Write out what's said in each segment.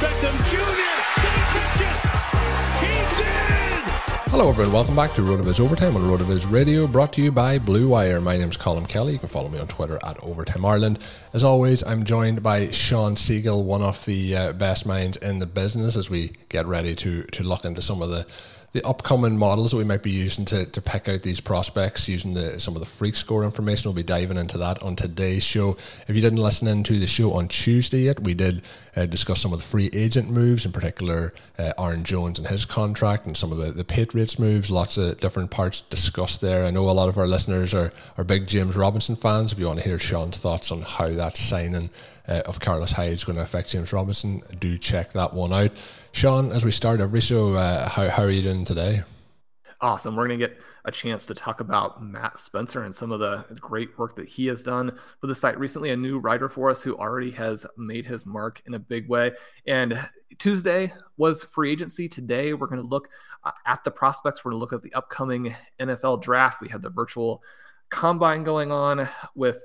Beckham Jr. Hello, everyone. Welcome back to RotoViz Overtime on RotoViz Radio, brought to you by Blue Wire. My name is Colm Kelly. You can follow me on Twitter at Overtime Ireland. As always, I'm joined by Shawn Siegele, one of the uh, best minds in the business, as we get ready to to look into some of the the upcoming models that we might be using to, to pick out these prospects using the some of the freak score information. We'll be diving into that on today's show. If you didn't listen into the show on Tuesday yet, we did uh, discuss some of the free agent moves, in particular uh, Aaron Jones and his contract, and some of the, the Patriots moves. Lots of different parts discussed there. I know a lot of our listeners are, are big James Robinson fans. If you want to hear Shawn's thoughts on how that signing uh, of Carlos Hyde is going to affect James Robinson, do check that one out. Shawn, as we start every show, uh, how, how are you doing today? Awesome. We're going to get a chance to talk about Matt Spencer and some of the great work that he has done for the site recently. A new writer for us who already has made his mark in a big way. And Tuesday was free agency. Today, we're going to look uh, at the prospects. We're going to look at the upcoming NFL draft. We had the virtual combine going on with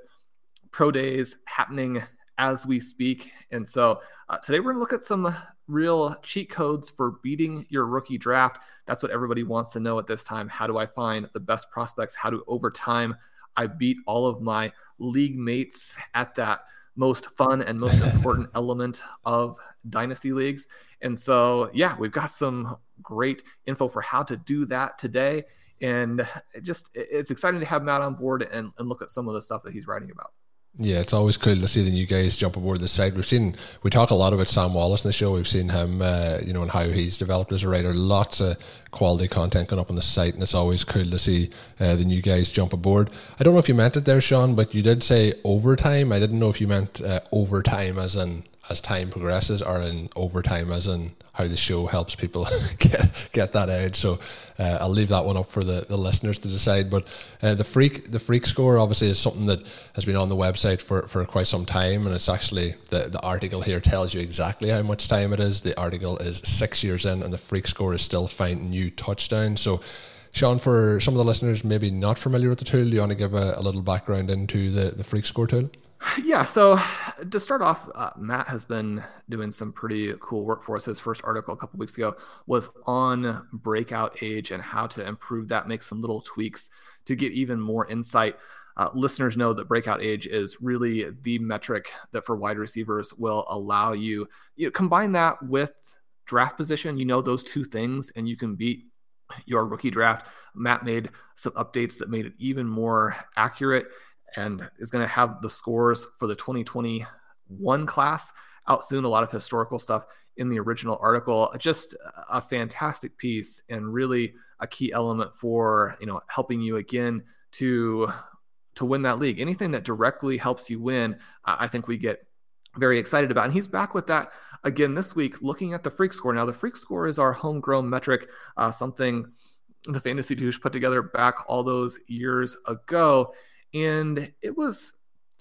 pro days happening as we speak. And so uh, today we're going to look at some real cheat codes for beating your rookie draft. That's what everybody wants to know at this time. How do I find the best prospects? How do over time I beat all of my league mates at that most fun and most important element of dynasty leagues? And so, yeah, we've got some great info for how to do that today. And it just it's exciting to have Matt on board and, and look at some of the stuff that he's writing about. Yeah, it's always cool to see the new guys jump aboard the side. We've seen we talk a lot about Sam Wallace in the show. We've seen him, uh, you know, and how he's developed as a writer. Lots of quality content going up on the site, and it's always cool to see uh, the new guys jump aboard. I don't know if you meant it there, Shawn, but you did say overtime. I didn't know if you meant uh, overtime as in as time progresses, or in overtime as in how the show helps people get get that edge. So uh, I'll leave that one up for the, the listeners to decide. But uh, the freak the freak score obviously is something that has been on the website for, for quite some time, and it's actually the the article here tells you exactly how much time it is. The article is six years in, and the freak score is still finding new touchdowns. So. Shawn, for some of the listeners maybe not familiar with the tool, do you want to give a, a little background into the, the Freak Score tool? Yeah, so to start off, uh, Matt has been doing some pretty cool work for us. His first article a couple weeks ago was on breakout age and how to improve that, make some little tweaks to get even more insight. Uh, listeners know that breakout age is really the metric that for wide receivers will allow you, you know, combine that with draft position. You know those two things, and you can beat your rookie draft. Matt made some updates that made it even more accurate and is going to have the scores for the 2021 class out soon. A lot of historical stuff in the original article. Just a fantastic piece and really a key element for you know helping you again to to win that league. Anything that directly helps you win, I think we get very excited about. And he's back with that again this week, looking at the freak score. Now, the freak score is our homegrown metric, uh, something the fantasy douche put together back all those years ago. And it was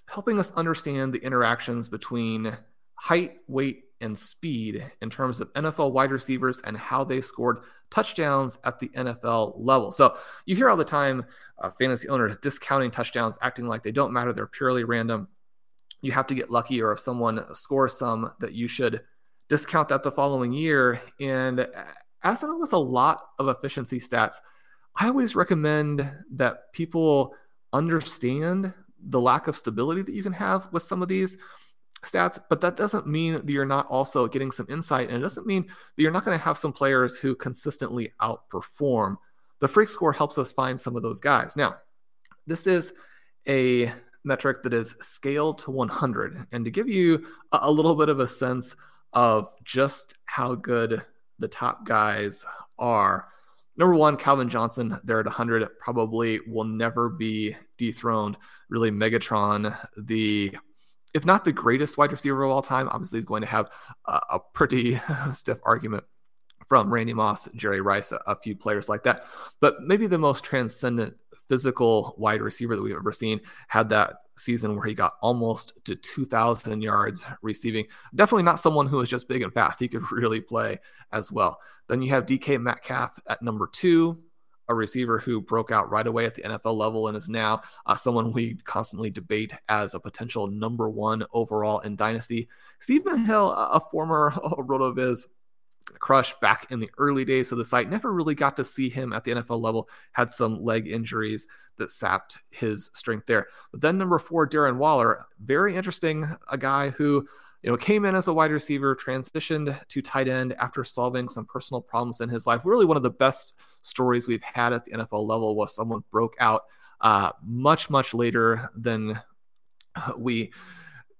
helping us understand the interactions between height, weight, and speed in terms of NFL wide receivers and how they scored touchdowns at the NFL level. So you hear all the time uh, fantasy owners discounting touchdowns, acting like they don't matter, they're purely random. You have to get lucky, or if someone scores some, that you should discount that the following year. And as with a lot of efficiency stats, I always recommend that people understand the lack of stability that you can have with some of these stats, but that doesn't mean that you're not also getting some insight. And it doesn't mean that you're not going to have some players who consistently outperform. The freak score helps us find some of those guys. Now, this is a metric that is scaled to 100. And to give you a, little bit of a sense of just how good the top guys are, number one, Calvin Johnson, they're at 100, probably will never be dethroned. Really, Megatron, the if not the greatest wide receiver of all time, obviously he's going to have a, a pretty stiff argument from Randy Moss, Jerry Rice, a, a, few players like that. But maybe the most transcendent physical wide receiver that we've ever seen had that season where he got almost to 2,000 yards receiving. Definitely not someone who is just big and fast. He could really play as well. Then you have DK Metcalf at number two, a receiver who broke out right away at the NFL level and is now uh, someone we constantly debate as a potential number one overall in Dynasty. Stephen Hill, a former RotoViz crush back in the early days of the site, never really got to see him at the NFL level, had some leg injuries that sapped his strength there. But then number four, Darren Waller, very interesting, a guy who you know, came in as a wide receiver, transitioned to tight end after solving some personal problems in his life. Really, one of the best stories we've had at the NFL level was someone broke out uh, much, much later than we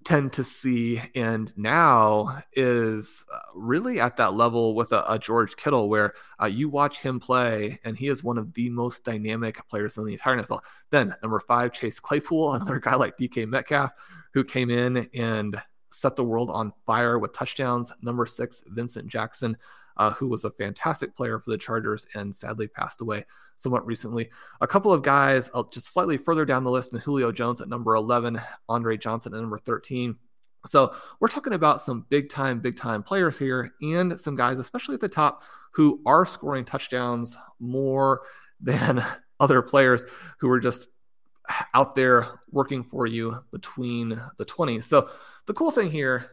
tend to see, and now is uh, really at that level with a, a George Kittle, where uh, you watch him play, and he is one of the most dynamic players in the entire NFL. Then number five, Chase Claypool, another guy like DK Metcalf, who came in and set the world on fire with touchdowns. Number six, Vincent Jackson, uh, who was a fantastic player for the Chargers and sadly passed away somewhat recently. A couple of guys uh, just slightly further down the list, and Julio Jones at number 11, Andre Johnson at number 13. So we're talking about some big time, big time players here, and some guys, especially at the top, who are scoring touchdowns more than other players who are just out there working for you between the 20s. So the cool thing here,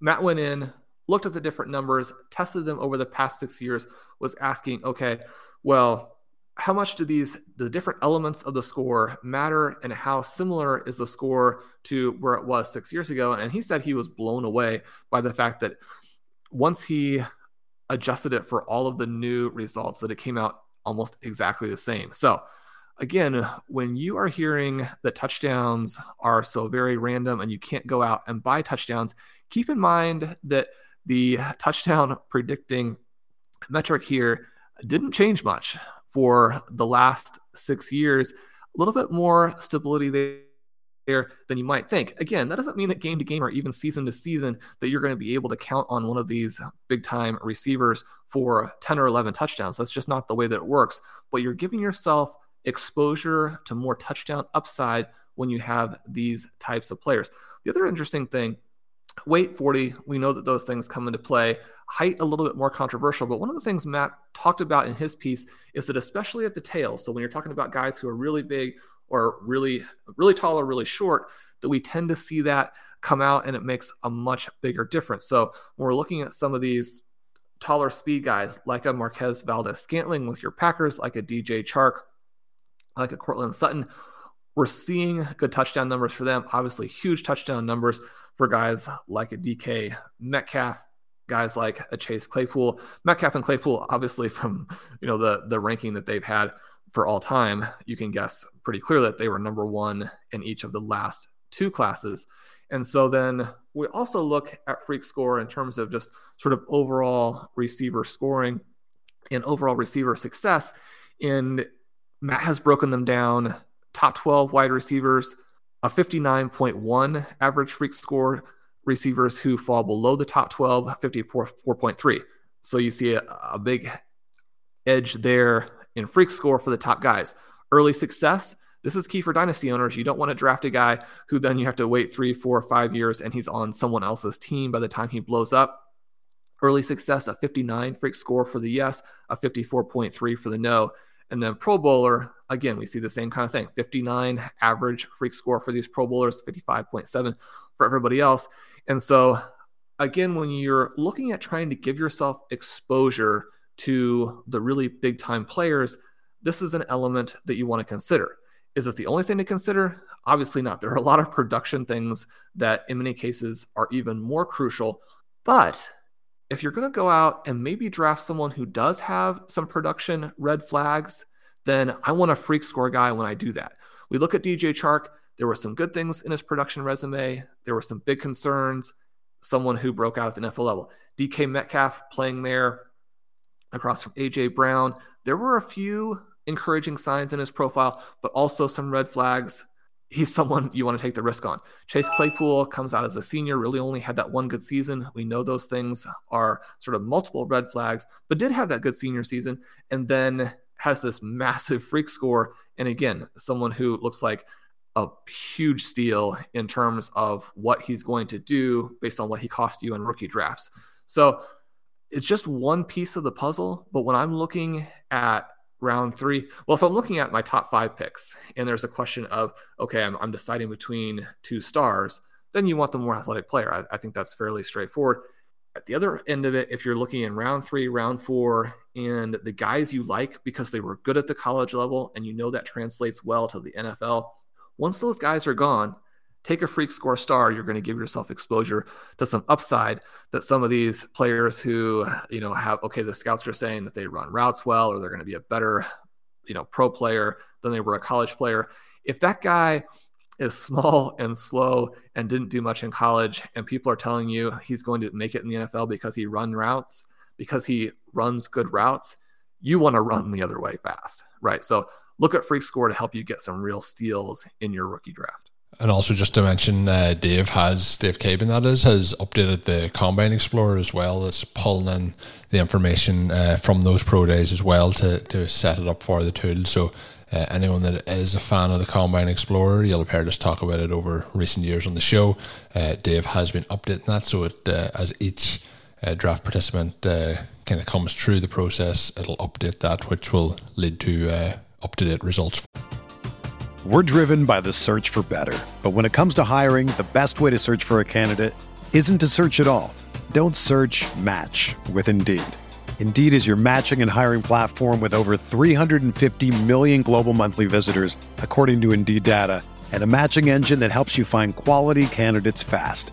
Matt went in, looked at the different numbers, tested them over the past six years, was asking, okay, well, how much do these the different elements of the score matter and how similar is the score to where it was six years ago? And he said he was blown away by the fact that once he adjusted it for all of the new results that it came out almost exactly the same. So again, when you are hearing that touchdowns are so very random and you can't go out and buy touchdowns, keep in mind that the touchdown predicting metric here didn't change much for the last six years. A little bit more stability there than you might think. Again, that doesn't mean that game to game or even season to season that you're going to be able to count on one of these big time receivers for 10 or 11 touchdowns. That's just not the way that it works. But you're giving yourself exposure to more touchdown upside when you have these types of players. The other interesting thing, weight 40, we know that those things come into play. Height a little bit more controversial, but one of the things Matt talked about in his piece is that especially at the tail, so when you're talking about guys who are really big or really really tall or really short, that we tend to see that come out and it makes a much bigger difference. So when we're looking at some of these taller speed guys like a Marquez Valdes-Scantling with your Packers, like a DJ Chark, like a Courtland Sutton. We're seeing good touchdown numbers for them. Obviously, huge touchdown numbers for guys like a DK Metcalf, guys like a Chase Claypool. Metcalf and Claypool, obviously, from you know the the ranking that they've had for all time, you can guess pretty clearly that they were number one in each of the last two classes. And so then we also look at freak score in terms of just sort of overall receiver scoring and overall receiver success. And Matt has broken them down top 12 wide receivers, a 59.1 average freak score, receivers who fall below the top 12, 54.3. So you see a, a big edge there in freak score for the top guys. Early success, this is key for dynasty owners. You don't want to draft a guy who then you have to wait three, four, five years and he's on someone else's team by the time he blows up. Early success, a 59 freak score for the yes, a 54.3 for the no. And then Pro Bowler, again, we see the same kind of thing 59 average freak score for these Pro Bowlers, 55.7 for everybody else. And so, again, when you're looking at trying to give yourself exposure to the really big time players, this is an element that you want to consider. Is it the only thing to consider? Obviously not. There are a lot of production things that, in many cases, are even more crucial. But if you're going to go out and maybe draft someone who does have some production red flags, then I want a freak score guy when I do that. We look at DJ Chark. There were some good things in his production resume. There were some big concerns. Someone who broke out at the NFL level. DK Metcalf playing there across from AJ Brown. There were a few encouraging signs in his profile, but also some red flags he's someone you want to take the risk on. Chase Claypool comes out as a senior, really only had that one good season. We know those things are sort of multiple red flags, but did have that good senior season and then has this massive freak score. And again, someone who looks like a huge steal in terms of what he's going to do based on what he cost you in rookie drafts. So it's just one piece of the puzzle. But when I'm looking at round three. Well, if I'm looking at my top five picks and there's a question of, okay, I'm, I'm deciding between two stars, then you want the more athletic player. I, I, think that's fairly straightforward. At the other end of it, if you're looking in round three, round four, and the guys you like because they were good at the college level and you know that translates well to the NFL, once those guys are gone, take a freak score star, you're going to give yourself exposure to some upside that some of these players who, you know, have, okay, the scouts are saying that they run routes well or they're going to be a better, you know, pro player than they were a college player. If that guy is small and slow and didn't do much in college, and people are telling you he's going to make it in the NFL because he run routes, because he runs good routes, you want to run the other way fast, right? So look at Freak Score to help you get some real steals in your rookie draft. And also, just to mention, uh, Dave has Dave Caban that is has updated the Combine Explorer as well. That's pulling in the information uh, from those pro days as well to to set it up for the tool. So. Uh, anyone that is a fan of the Combine Explorer, you'll have heard us talk about it over recent years on the show. Uh, Dave has been updating that, so it uh, as each uh, draft participant kind of comes through the process, it'll update that, which will lead to uh, up to date results. We're driven by the search for better. But when it comes to hiring, the best way to search for a candidate isn't to search at all. Don't search match with Indeed. Indeed is your matching and hiring platform with over 350 million global monthly visitors, according to Indeed data, and a matching engine that helps you find quality candidates fast.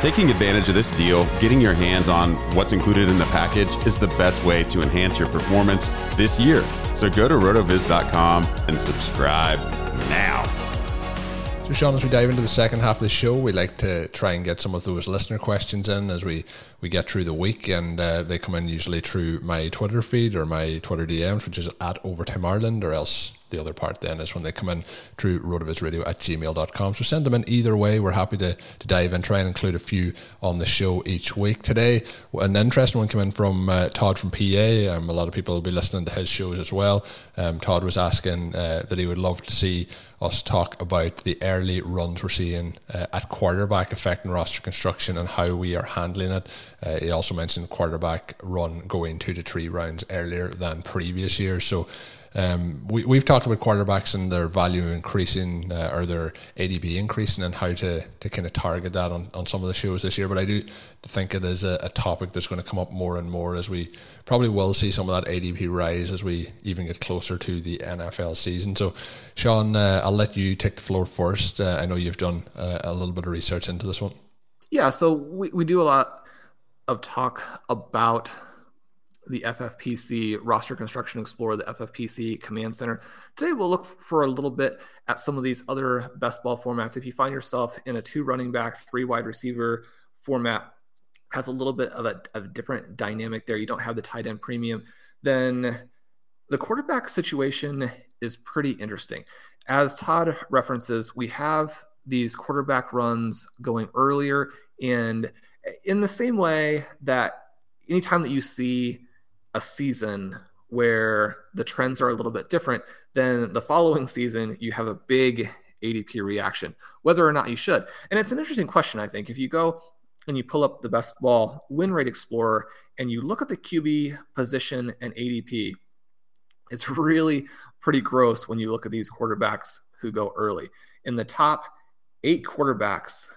Taking advantage of this deal, getting your hands on what's included in the package is the best way to enhance your performance this year. So go to rotoviz.com and subscribe now. So, Shawn, as we dive into the second half of the show, we like to try and get some of those listener questions in as we, we get through the week, and uh, they come in usually through my Twitter feed or my Twitter DMs, which is at Overtime Ireland, or else the other part then is when they come in through rotovizradio at gmail.com. So send them in either way. We're happy to, to dive in, try and include a few on the show each week. Today, an interesting one came in from uh, Todd from PA. Um, a lot of people will be listening to his shows as well. Um, Todd was asking uh, that he would love to see us talk about the early runs we're seeing uh, at quarterback affecting roster construction and how we are handling it. Uh, he also mentioned quarterback run going two to three rounds earlier than previous years. So um, we, we've talked about quarterbacks and their value increasing uh, or their ADP increasing and how to, to kind of target that on, on some of the shows this year. But I do think it is a, a topic that's going to come up more and more as we probably will see some of that ADP rise as we even get closer to the NFL season. So, Shawn, uh, I'll let you take the floor first. Uh, I know you've done uh, a little bit of research into this one. Yeah, so we, we do a lot of talk about the FFPC roster construction explorer, the FFPC command center. Today we'll look for a little bit at some of these other best ball formats. If you find yourself in a two running back, three wide receiver format, has a little bit of a, of a different dynamic there. You don't have the tight end premium. Then the quarterback situation is pretty interesting. As Todd references, we have these quarterback runs going earlier, and in the same way that anytime that you see a season where the trends are a little bit different, then the following season you have a big ADP reaction, whether or not you should. And it's an interesting question, I think. If you go and you pull up the best ball win rate explorer and you look at the QB position and ADP, it's really pretty gross when you look at these quarterbacks who go early. In the top eight quarterbacks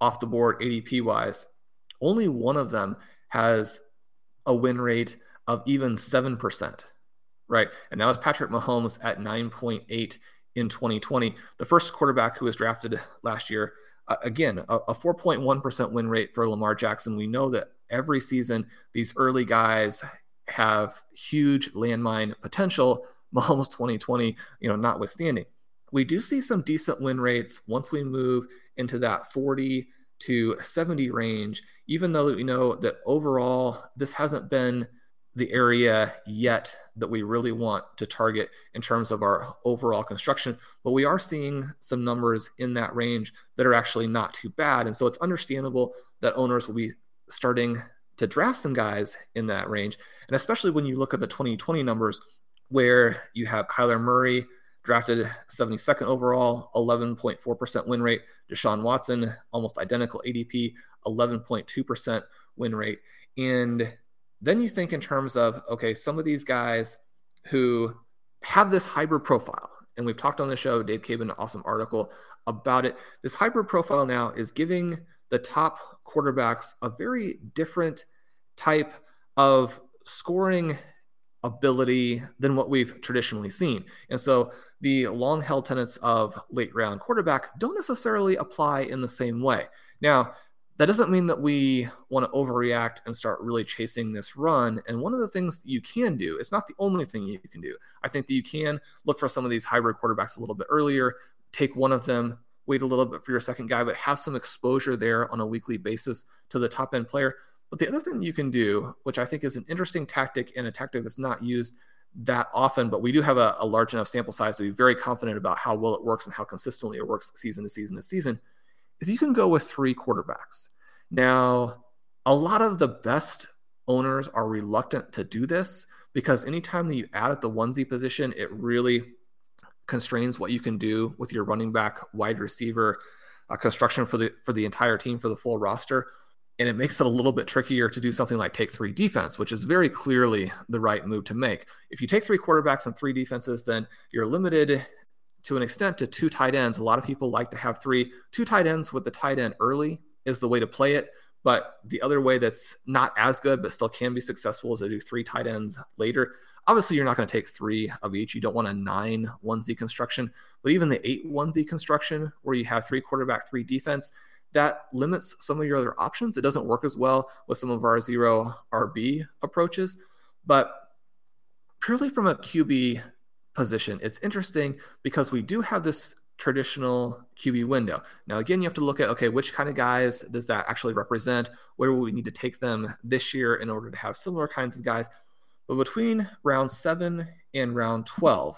off the board, ADP wise, only one of them has a win rate of even 7%, right? And that was Patrick Mahomes at 9.8 in 2020. The first quarterback who was drafted last year, uh, again, a, a 4.1% win rate for Lamar Jackson. We know that every season, these early guys have huge landmine potential. Mahomes 2020, you know, notwithstanding. We do see some decent win rates once we move into that 40 to 70 range, even though we know that overall this hasn't been the area yet that we really want to target in terms of our overall construction. But we are seeing some numbers in that range that are actually not too bad. And so it's understandable that owners will be starting to draft some guys in that range. And especially when you look at the 2020 numbers, where you have Kyler Murray drafted 72nd overall, 11.4% win rate, Deshaun Watson, almost identical ADP, 11.2% win rate. And then you think in terms of okay, some of these guys who have this hybrid profile, and we've talked on the show, Dave Caban, an awesome article about it. This hybrid profile now is giving the top quarterbacks a very different type of scoring ability than what we've traditionally seen. And so the long held tenets of late round quarterback don't necessarily apply in the same way. Now, that doesn't mean that we want to overreact and start really chasing this run. And one of the things that you can do, it's not the only thing you can do. I think that you can look for some of these hybrid quarterbacks a little bit earlier, take one of them, wait a little bit for your second guy, but have some exposure there on a weekly basis to the top end player. But the other thing you can do, which I think is an interesting tactic and a tactic that's not used that often, but we do have a, a large enough sample size to be very confident about how well it works and how consistently it works season to season to season is you can go with three quarterbacks. Now, a lot of the best owners are reluctant to do this because anytime that you add at the onesie position, it really constrains what you can do with your running back, wide receiver uh, construction for the for the entire team for the full roster, and it makes it a little bit trickier to do something like take three defense, which is very clearly the right move to make. If you take three quarterbacks and three defenses, then you're limited to an extent to two tight ends. A lot of people like to have three, two tight ends with the tight end early is the way to play it. But the other way that's not as good, but still can be successful, is to do three tight ends later. Obviously, you're not going to take three of each. You don't want a nine onesie construction, but even the eight onesie construction, where you have three quarterback, three defense, that limits some of your other options. It doesn't work as well with some of our zero RB approaches. But purely from a QB position. It's interesting because we do have this traditional QB window. Now, again, you have to look at okay, which kind of guys does that actually represent? Where will we need to take them this year in order to have similar kinds of guys? But between round seven and round 12,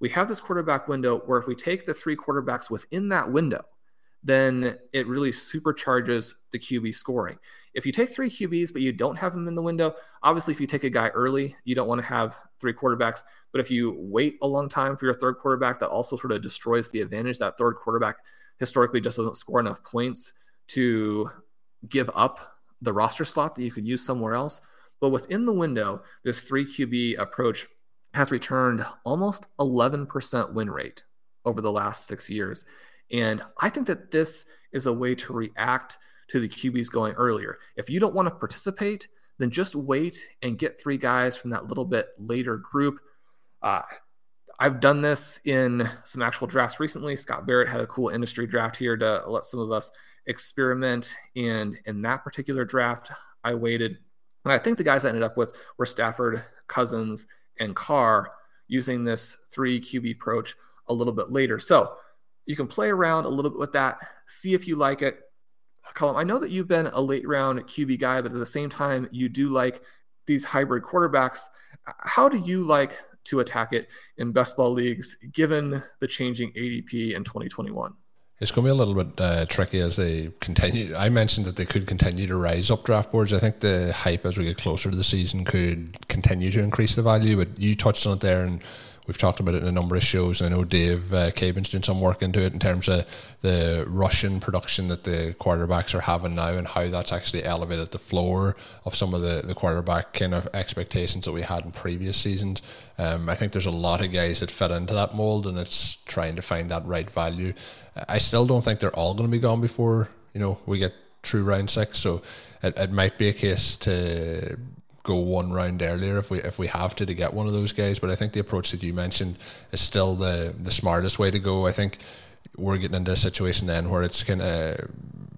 we have this quarterback window where if we take the three quarterbacks within that window, then it really supercharges the QB scoring. If you take three QBs, but you don't have them in the window, obviously, if you take a guy early, you don't want to have three quarterbacks. But if you wait a long time for your third quarterback, that also sort of destroys the advantage. That third quarterback historically just doesn't score enough points to give up the roster slot that you could use somewhere else. But within the window, this three QB approach has returned almost 11% win rate over the last six years. And I think that this is a way to react to the QBs going earlier. If you don't want to participate, then just wait and get three guys from that little bit later group. Uh, I've done this in some actual drafts recently. Scott Barrett had a cool industry draft here to let some of us experiment. And in that particular draft, I waited. And I think the guys I ended up with were Stafford, Cousins, and Carr using this three QB approach a little bit later. So you can play around a little bit with that, see if you like it. Colm, I know that you've been a late round QB guy, but at the same time, you do like these hybrid quarterbacks. How do you like to attack it in best ball leagues given the changing ADP in 2021? It's going to be a little bit uh, tricky as they continue. I mentioned that they could continue to rise up draft boards. I think the hype as we get closer to the season could continue to increase the value, but you touched on it there and we've talked about it in a number of shows. And I know Dave uh, Caban's doing some work into it in terms of the rushing production that the quarterbacks are having now and how that's actually elevated the floor of some of the, the quarterback kind of expectations that we had in previous seasons. Um, I think there's a lot of guys that fit into that mold, and it's trying to find that right value. I still don't think they're all going to be gone before you know we get through round six. So it, it might be a case to go one round earlier if we if we have to to get one of those guys. But I think the approach that you mentioned is still the the smartest way to go. I think we're getting into a situation then where it's kind of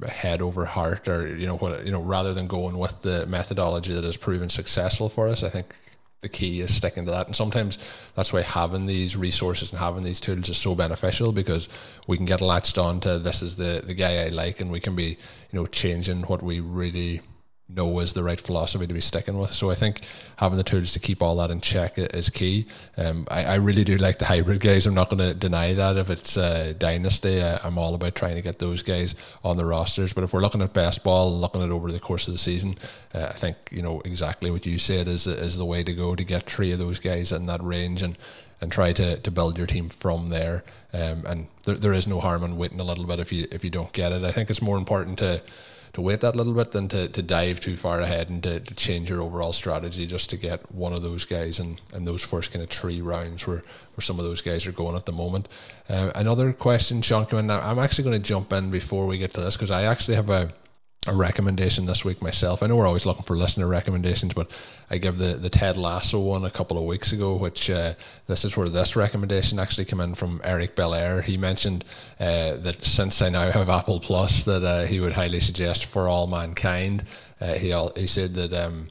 head over heart, or you know what you know, rather than going with the methodology that has proven successful for us. I think the key is sticking to that. And sometimes that's why having these resources and having these tools is so beneficial because we can get latched on to this is the the guy I like, and we can be you know changing what we really know is the right philosophy to be sticking with. So I think having the tools to keep all that in check is key. Um, I, I really do like the hybrid guys. I'm not going to deny that. If it's uh, dynasty, uh, I'm all about trying to get those guys on the rosters. But if we're looking at best ball and looking at over the course of the season, uh, I think you know exactly what you said is is the way to go to get three of those guys in that range and and try to, to build your team from there. Um, and there, there is no harm in waiting a little bit if you if you don't get it. I think it's more important to to wait that little bit than to, to dive too far ahead and to, to change your overall strategy just to get one of those guys in, in those first kind of three rounds where, where some of those guys are going at the moment. Uh, another question, Shawn, come in now. I'm actually going to jump in before we get to this because I actually have a a recommendation this week myself. I know we're always looking for listener recommendations, but I give the, the Ted Lasso one a couple of weeks ago, which uh, this is where this recommendation actually came in from Eric Belair. He mentioned uh, that since I now have Apple Plus, that uh, he would highly suggest For All Mankind. Uh, he he said that. Um,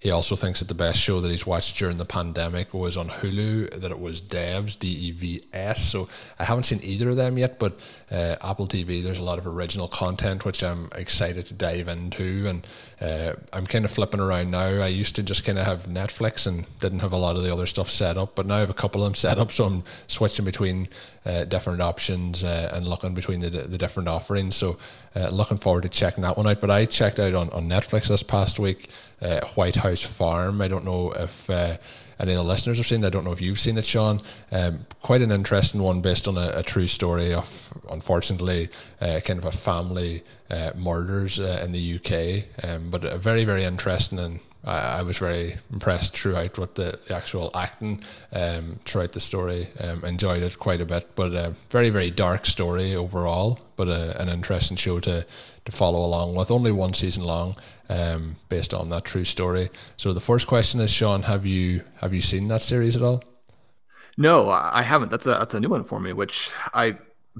he also thinks that the best show that he's watched during the pandemic was on Hulu, that it was Devs, D E V S. So I haven't seen either of them yet, but uh, Apple TV, there's a lot of original content which I'm excited to dive into. And uh, I'm kind of flipping around now. I used to just kind of have Netflix and didn't have a lot of the other stuff set up, but now I have a couple of them set up. So I'm switching between uh, different options uh, and looking between the, the different offerings. So uh, looking forward to checking that one out. But I checked out on, on Netflix this past week uh, White House Farm. I don't know if uh, any of the listeners have seen. I don't know if you've seen it, Shawn. Um, quite an interesting one based on a, a true story of, unfortunately, uh, kind of a family uh, murders uh, in the UK. Um, but a very, very interesting and I, I was very impressed throughout with the, the actual acting um, throughout the story. Um, enjoyed it quite a bit, but a very, very dark story overall, but a, an interesting show to, to follow along with. Only one season long, um, based on that true story. So the first question is, Shawn, have you have you seen that series at all? No, I haven't. That's a that's a new one for me, which I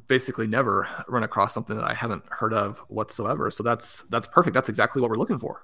basically never run across something that I haven't heard of whatsoever. So that's that's perfect. That's exactly what we're looking for.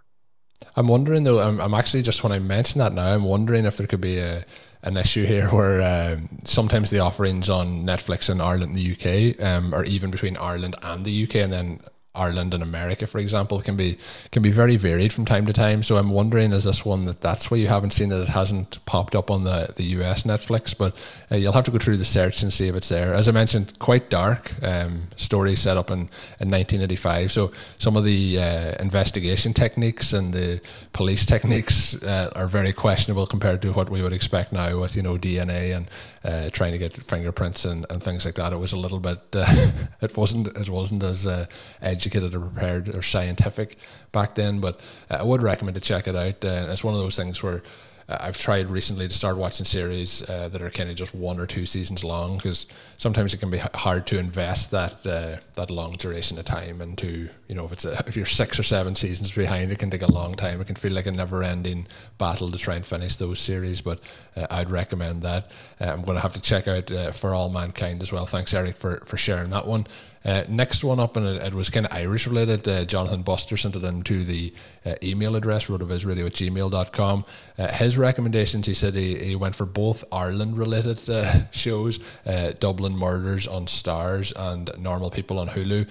I'm wondering though. I'm, I'm actually just when I mention that now, I'm wondering if there could be a an issue here where um, sometimes the offerings on Netflix in Ireland and the UK, um, or even between Ireland and the UK, and then Ireland and America, for example, can be can be very varied from time to time. So I'm wondering, is this one that that's why you haven't seen it? It hasn't popped up on the, the US Netflix, but uh, you'll have to go through the search and see if it's there. As I mentioned, quite dark um, story set up in, in 1985. So some of the uh, investigation techniques and the police techniques uh, are very questionable compared to what we would expect now with you know DNA and uh, trying to get fingerprints and, and things like that. It was a little bit. Uh, it wasn't. It wasn't as uh, educated or prepared or scientific back then. But I would recommend to check it out. Uh, it's one of those things where uh, I've tried recently to start watching series uh, that are kind of just one or two seasons long because sometimes it can be hard to invest that uh, that long duration of time into you know if it's a, if you're six or seven seasons behind it can take a long time. It can feel like a never ending battle to try and finish those series but uh, I'd recommend that. Uh, I'm going to have to check out For All Mankind as well. Thanks Eric for for sharing that one uh, next one up, and it, it was kind of Irish related. Uh, Jonathan Buster sent it into the uh, email address, rotovizradio at gmail.com. Uh, his recommendations, he said he, he went for both Ireland related uh, shows uh, Dublin Murders on Starz and Normal People on Hulu.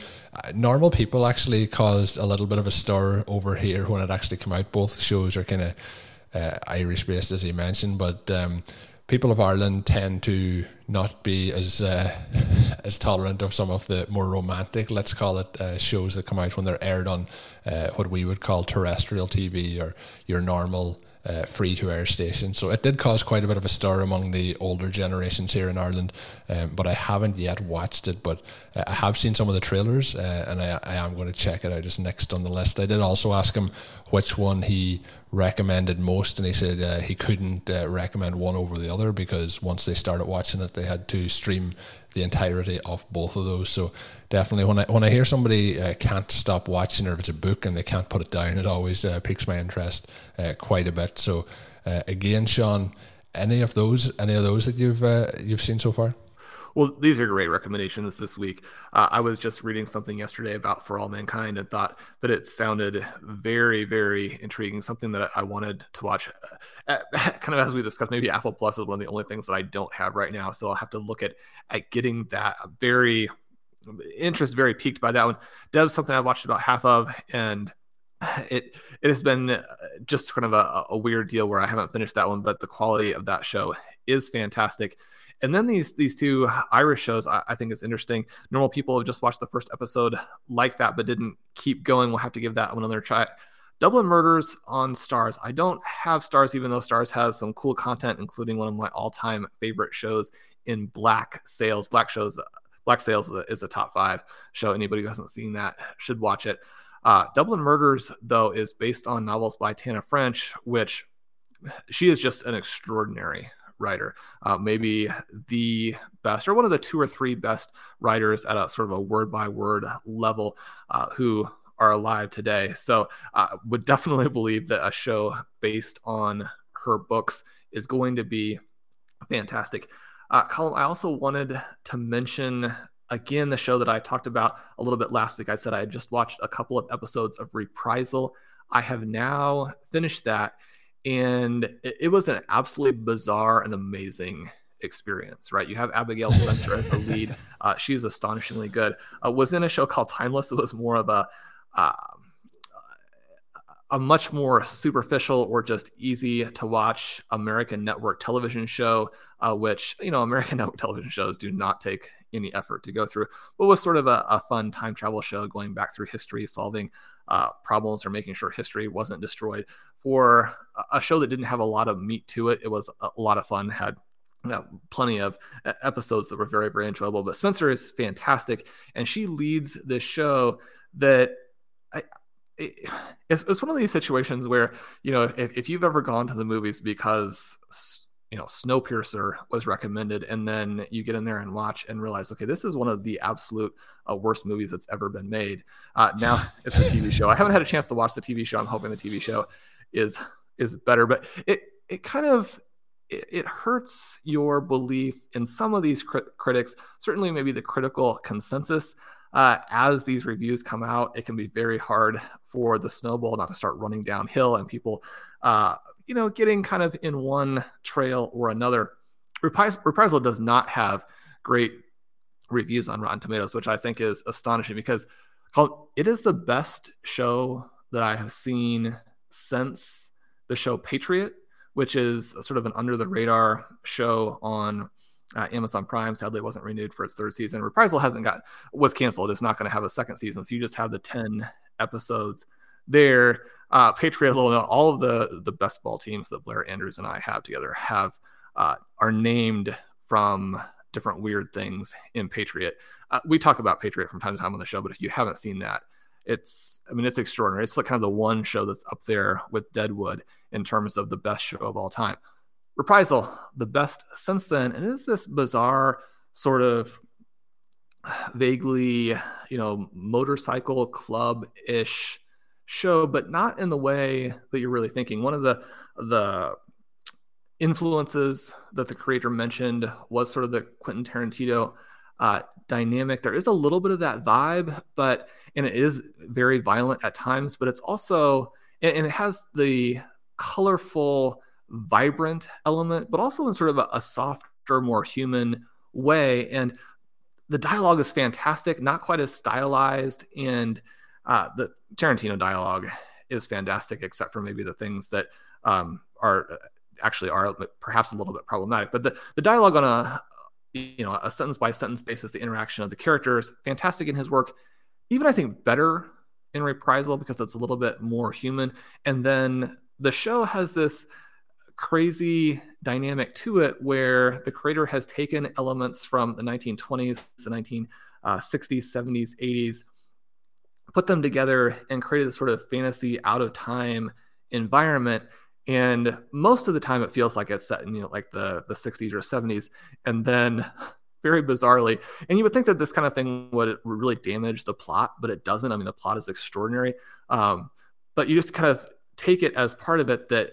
Normal People actually caused a little bit of a stir over here when it actually came out. Both shows are kind of Irish based, as he mentioned, but. Um, people of Ireland tend to not be as uh, as tolerant of some of the more romantic, let's call it, uh, shows that come out when they're aired on uh, what we would call terrestrial TV or your normal uh, free to air station. So it did cause quite a bit of a stir among the older generations here in Ireland, um, but I haven't yet watched it. But uh, I have seen some of the trailers, uh, and I, I, am going to check it out as next on the list. I did also ask him which one he recommended most, and he said uh, he couldn't uh, recommend one over the other because once they started watching it, they had to stream the entirety of both of those. So definitely, when I when I hear somebody uh, can't stop watching, or if it's a book and they can't put it down, it always uh, piques my interest uh, quite a bit. So uh, again, Shawn, any of those, any of those that you've you've seen so far? Well, these are great recommendations this week. Uh, I was just reading something yesterday about For All Mankind and thought that it sounded very, very intriguing. Something that I wanted to watch. Uh, kind of as we discussed, maybe Apple Plus is one of the only things that I don't have right now, so I'll have to look at at getting that. Very interest, very peaked by that one. Devs something I watched about half of, and it it has been just kind of a, a weird deal where I haven't finished that one, but the quality of that show is fantastic. And then these these two Irish shows, I, I, think is interesting. Normal people have just watched the first episode like that, but didn't keep going. We'll have to give that one another try. Dublin Murders on Starz. I don't have Starz, even though Starz has some cool content, including one of my all-time favorite shows in Black Sails. Black shows, Black Sails is a top five show. Anybody who hasn't seen that should watch it. Uh, Dublin Murders, though, is based on novels by Tana French, which she is just an extraordinary writer, uh, maybe the best or one of the two or three best writers at a sort of a word by word level uh, who are alive today. So I uh, would definitely believe that a show based on her books is going to be fantastic. Uh, Colm, I also wanted to mention again the show that I talked about a little bit last week. I said I had just watched a couple of episodes of Reprisal. I have now finished that and it, it was an absolutely bizarre and amazing experience, right? You have Abigail Spencer as the lead. Uh, she's astonishingly good. Uh, was in a show called Timeless. It was more of a uh, a much more superficial or just easy to watch American network television show, uh, which you know American network television shows do not take any effort to go through, but was sort of a, a fun time travel show going back through history, solving uh, problems or making sure history wasn't destroyed for a show that didn't have a lot of meat to it. It was a lot of fun, had plenty of episodes that were very, very enjoyable. But Spencer is fantastic, and she leads this show that I, it, it's, it's one of these situations where, you know, if, if you've ever gone to the movies because you know snowpiercer was recommended and then you get in there and watch and realize okay this is one of the absolute uh, worst movies that's ever been made uh, now it's a tv show i haven't had a chance to watch the tv show i'm hoping the tv show is is better but it it kind of it, hurts your belief in some of these crit- critics certainly maybe the critical consensus uh, as these reviews come out it can be very hard for the snowball not to start running downhill and people uh, you know getting kind of in one trail or another. Repris- reprisal does not have great reviews on rotten tomatoes which i think is astonishing because It is the best show that I have seen since the show Patriot, which is sort of an under the radar show on uh, Amazon Prime. Sadly, it wasn't renewed for its third season. Reprisal hasn't got was canceled. It's not going to have a second season, so you just have the ten episodes there. Uh, Patriot, all of the the best ball teams that Blair Andrews and I have together have uh, are named from different weird things in Patriot. Uh, we talk about Patriot from time to time on the show, but if you haven't seen that, it's I mean it's extraordinary. It's like kind of the one show that's up there with Deadwood in terms of the best show of all time. Reprisal, the best since then, and it's this bizarre sort of vaguely, you know, motorcycle club ish show, but not in the way that you're really thinking. One of the the influences that the creator mentioned was sort of the Quentin Tarantino uh, dynamic. There is a little bit of that vibe, but and it is very violent at times, but it's also and, it has the colorful, vibrant element, but also in sort of a, a softer, more human way. And the dialogue is fantastic, not quite as stylized, and uh, the Tarantino dialogue is fantastic, except for maybe the things that um, are actually are perhaps a little bit problematic. But the, the dialogue on a you know a sentence by sentence basis, the interaction of the characters, fantastic in his work. Even I think better in Reprisal because it's a little bit more human. And then the show has this crazy dynamic to it where the creator has taken elements from the 1920s, the 1960s, 70s, 80s, put them together and created this sort of fantasy out of time environment and most of the time it feels like it's set in you know like the the 60s or 70s and then very bizarrely and you would think that this kind of thing would really damage the plot but it doesn't. I mean the plot is extraordinary. Um, but you just kind of take it as part of it that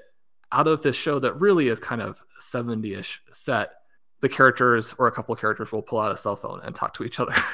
out of this show that really is kind of 70ish set the characters or a couple of characters will pull out a cell phone and talk to each other.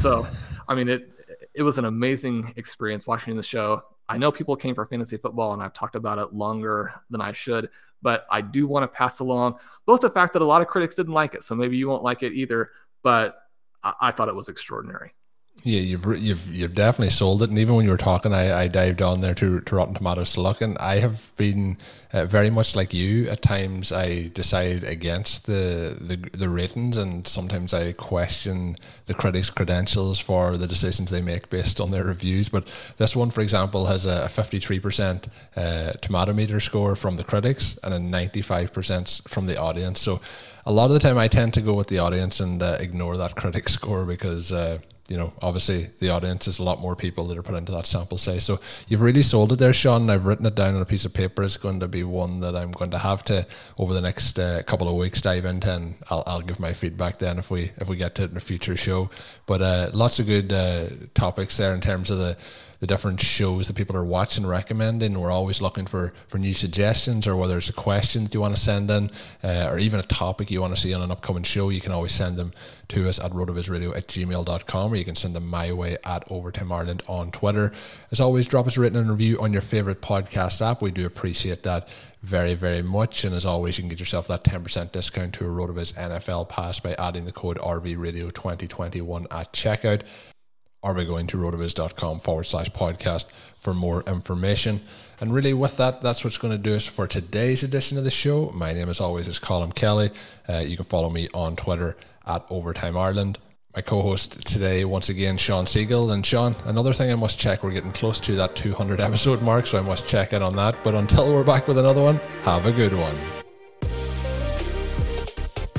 So i mean it it was an amazing experience watching the show I know people came for fantasy football, and I've talked about it longer than I should, but I do want to pass along both the fact that a lot of critics didn't like it, so maybe you won't like it either, but I, I thought it was extraordinary. Yeah, you've you've you've definitely sold it, and even when you were talking, I, I dived on there to, to Rotten Tomatoes to look, and I have been uh, very much like you. At times, I decide against the, the the ratings, and sometimes I question the critics' credentials for the decisions they make based on their reviews. But this one, for example, has a fifty three percent uh, tomato meter score from the critics and a ninety five percent from the audience. So, a lot of the time, I tend to go with the audience and uh, ignore that critic score because uh, you know, obviously the audience is a lot more people that are put into that sample size. So you've really sold it there, Shawn. I've written it down on a piece of paper. It's going to be one that I'm going to have to over the next uh, couple of weeks dive into, and I'll, I'll give my feedback then if we if we get to it in a future show. But uh, lots of good uh, topics there in terms of the the different shows that people are watching, recommending. We're always looking for, for new suggestions or whether it's a question that you want to send in uh, or even a topic you want to see on an upcoming show, you can always send them to us at rotovizradio at gmail.com or you can send them my way at Overtime Ireland on Twitter. As always, drop us a written review on your favourite podcast app. We do appreciate that very, very much. And as always, you can get yourself that 10% discount to a RotoViz NFL pass by adding the code RVRadio2021 at checkout or by going to rotoviz.com forward slash podcast for more information. And really, with that, that's what's going to do us for today's edition of the show. My name, as always, is Colm Kelly. Uh, you can follow me on Twitter at Overtime Ireland. My co host today, once again, Shawn Siegele. And Shawn, another thing I must check, we're getting close to that 200 episode mark, so I must check in on that. But until we're back with another one, have a good one.